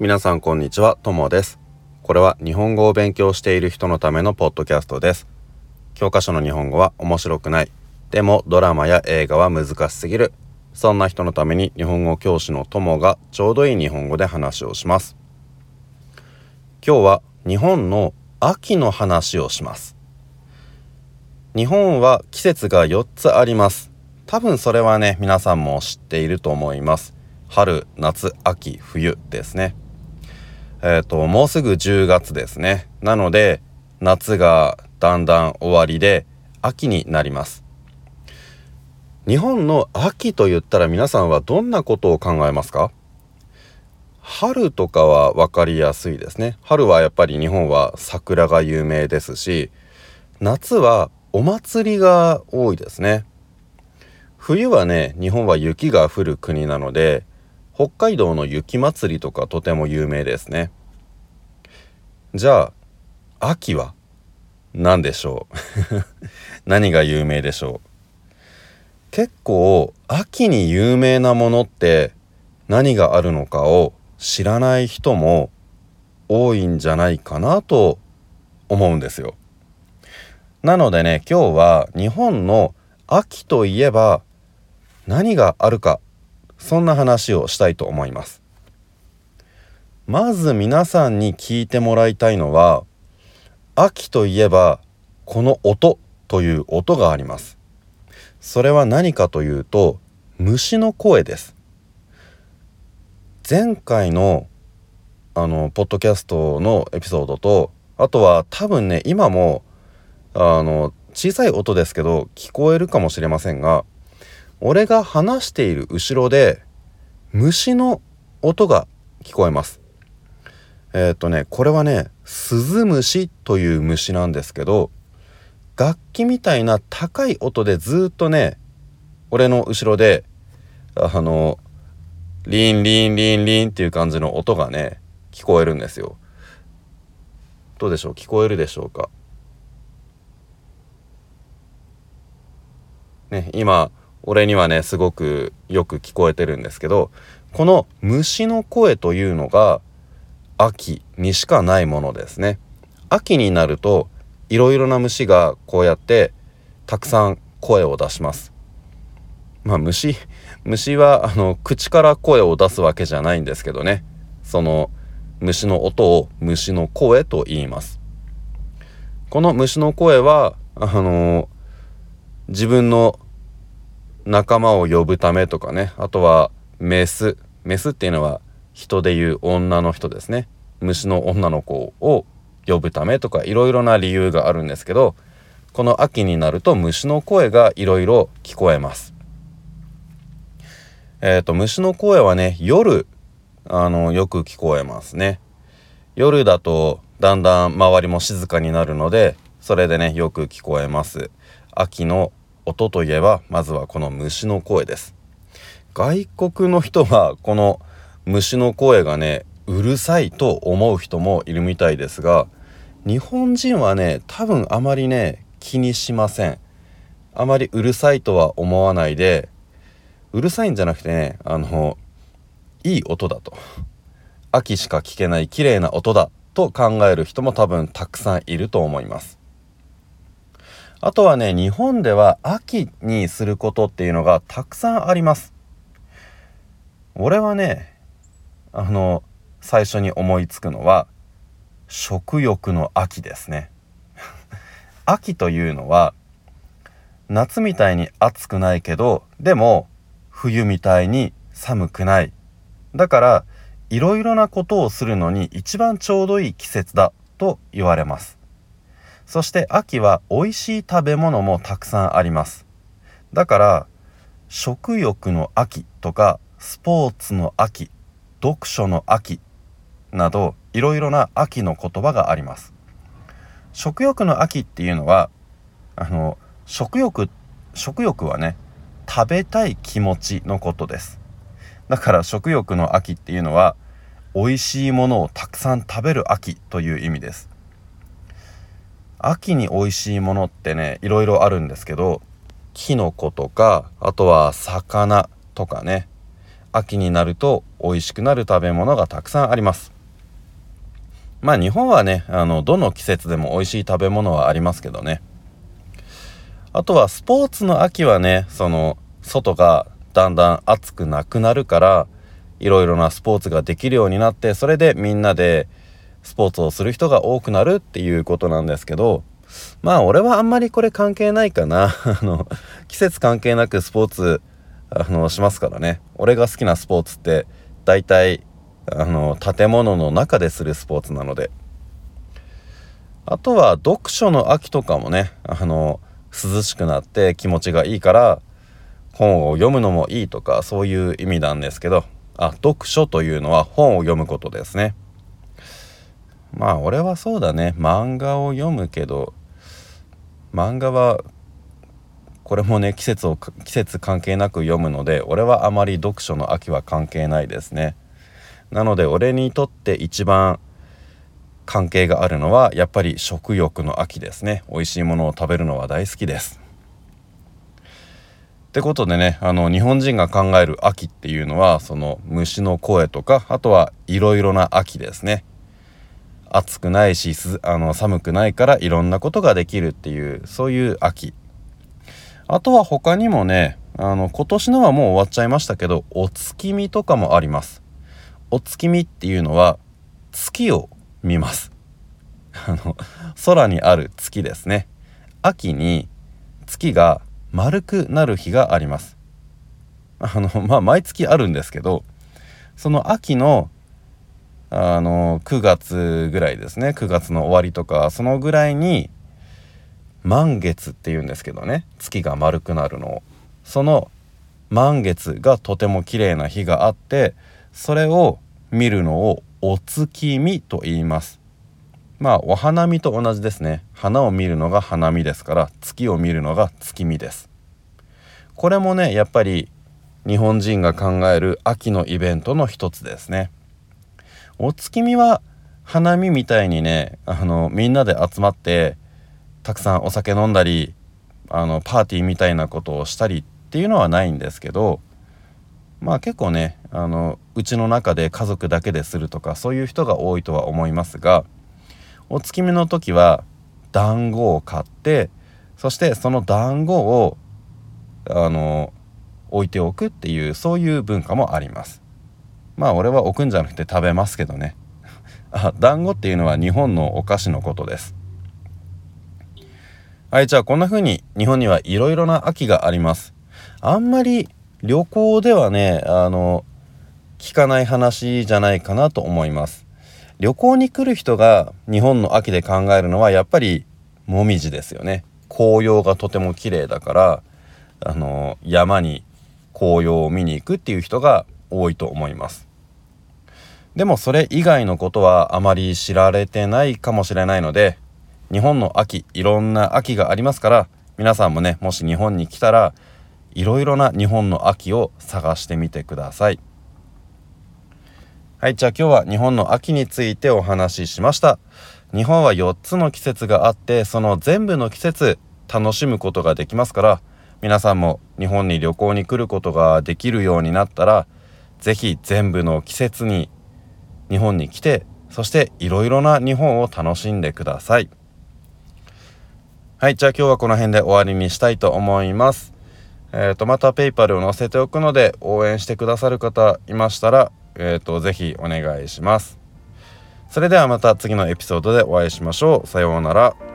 皆さんこんにちは、ともです。これは日本語を勉強している人のためのポッドキャストです。教科書の日本語は面白くない。でもドラマや映画は難しすぎる。そんな人のために日本語教師のともがちょうどいい日本語で話をします。今日は日本の秋の話をします。日本は季節が4つあります。多分それはね、皆さんも知っていると思います。春、夏、秋、冬ですね。えっ、ー、と、もうすぐ10月ですね。なので、夏がだんだん終わりで、秋になります。日本の秋と言ったら皆さんはどんなことを考えますか？春とかは分かりやすいですね。春はやっぱり日本は桜が有名ですし、夏はお祭りが多いですね。冬はね、日本は雪が降る国なので、北海道の雪まつりとかとても有名ですね。じゃあ秋は何でしょう？何が有名でしょう？結構秋に有名なものって何があるのかを知らない人も多いんじゃないかなと思うんですよ。なのでね今日は日本の秋といえば何があるかそんな話をしたいと思います。まず皆さんに聞いてもらいたいのは秋といえばこの音という音があります。それは何かというと虫の声です。前回のあのポッドキャストのエピソードとあとは多分ね今もあの小さい音ですけど聞こえるかもしれませんが俺が話している後ろで虫の音が聞こえます。えっ、とねこれはねスズムシという虫なんですけど楽器みたいな高い音でずっとね俺の後ろであのリンリンリンリンっていう感じの音がね聞こえるんですよ。どうでしょう？聞こえるでしょうか？ね今俺にはねすごくよく聞こえてるんですけどこの虫の声というのが秋にしかないものですね。秋になるといろいろな虫がこうやってたくさん声を出します。まあ虫虫はあの口から声を出すわけじゃないんですけどね。その虫の音を虫の声と言います。この虫の声はあの自分の仲間を呼ぶためとかねあとはメスメスっていうのは人でいう女の人ですね虫の女の子を呼ぶためとかいろいろな理由があるんですけどこの秋になると虫の声がいろいろ聞こえます。えっ、ー、と虫の声はね夜あのよく聞こえますね。夜だとだんだん周りも静かになるのでそれでねよく聞こえます。秋の音といえばまずはこの虫の声です。外国の人はこの虫の声がねうるさいと思う人もいるみたいですが日本人はね多分あまりね気にしません。あまりうるさいとは思わないでうるさいんじゃなくてねあのいい音だと。秋しか聞けない綺麗な音だと考える人も多分たくさんいると思います。あとはね、日本では秋にすることっていうのがたくさんあります。俺はね、あの、最初に思いつくのは、食欲の秋ですね。秋というのは、夏みたいに暑くないけど、でも、冬みたいに寒くない。だから、いろいろなことをするのに一番ちょうどいい季節だと言われます。そして秋は美味しい食べ物もたくさんあります。だから食欲の秋とかスポーツの秋読書の秋などいろいろな秋の言葉があります。食欲の秋っていうのはあの食欲食欲はね食べたい気持ちのことです。だから食欲の秋っていうのは美味しいものをたくさん食べる秋という意味です。秋に美味しいものってねいろいろあるんですけどきのことかあとは魚とかね秋になると美味しくなる食べ物がたくさんあります。まあ日本はねあのどの季節でも美味しい食べ物はありますけどね。あとはスポーツの秋はねその外がだんだん暑くなくなるからいろいろなスポーツができるようになってそれでみんなでスポーツをする人が多くなるっていうことなんですけどまあ俺はあんまりこれ関係ないかな。あの季節関係なくスポーツあのしますからね。俺が好きなスポーツって大体あの建物の中でするスポーツなので。あとは読書の秋とかもねあの涼しくなって気持ちがいいから本を読むのもいいとかそういう意味なんですけど。あ読書というのは本を読むことですね。まあ俺はそうだね。漫画を読むけど漫画はこれもね季節を季節関係なく読むので俺はあまり読書の秋は関係ないですね。なので俺にとって一番関係があるのはやっぱり食欲の秋ですね。美味しいものを食べるのは大好きです。ってことでねあの日本人が考える秋っていうのはその虫の声とかあとはいろいろな秋ですね。暑くないしあの寒くないからいろんなことができるっていうそういう秋。あとは他にもねあの今年のはもう終わっちゃいましたけどお月見とかもあります。お月見っていうのは月を見ます。あの空にある月ですね。秋に月が丸くなる日があります。あのまあ毎月あるんですけどその秋のあの9月ぐらいですね。9月の終わりとかそのぐらいに満月っていうんですけどね。月が丸くなるのを。その満月がとても綺麗な日があってそれを見るのをお月見と言います。まあお花見と同じですね。花を見るのが花見ですから月を見るのが月見です。これもねやっぱり日本人が考える秋のイベントの一つですね。お月見は花見みたいにねあのみんなで集まってたくさんお酒飲んだりあのパーティーみたいなことをしたりっていうのはないんですけどまあ結構ねあのうちの中で家族だけでするとかそういう人が多いとは思いますがお月見の時は団子を買ってそしてその団子をあの置いておくっていうそういう文化もあります。まあ俺は置くんじゃなくて食べますけどね あ団子っていうのは日本のお菓子のことですはい、じゃあこんな風に日本にはいろいろな秋があります。あんまり旅行ではね、あの、聞かない話じゃないかなと思います。旅行に来る人が日本の秋で考えるのはやっぱりもみじですよね。紅葉がとても綺麗だから、あの、山に紅葉を見に行くっていう人が多いと思います。でもそれ以外のことはあまり知られてないかもしれないので日本の秋いろんな秋がありますから皆さんもねもし日本に来たらいろいろな日本の秋を探してみてください。はいじゃあ今日は日本の秋についてお話ししました。日本は4つの季節があってその全部の季節楽しむことができますから皆さんも日本に旅行に来ることができるようになったら是非全部の季節に日本に来てそしていろいろな日本を楽しんでください。はい、じゃあ今日はこの辺で終わりにしたいと思います。えっ、ー、と、また PayPal を載せておくので、応援してくださる方いましたら、えっ、ー、と、是非お願いします。それではまた次のエピソードでお会いしましょう。さようなら。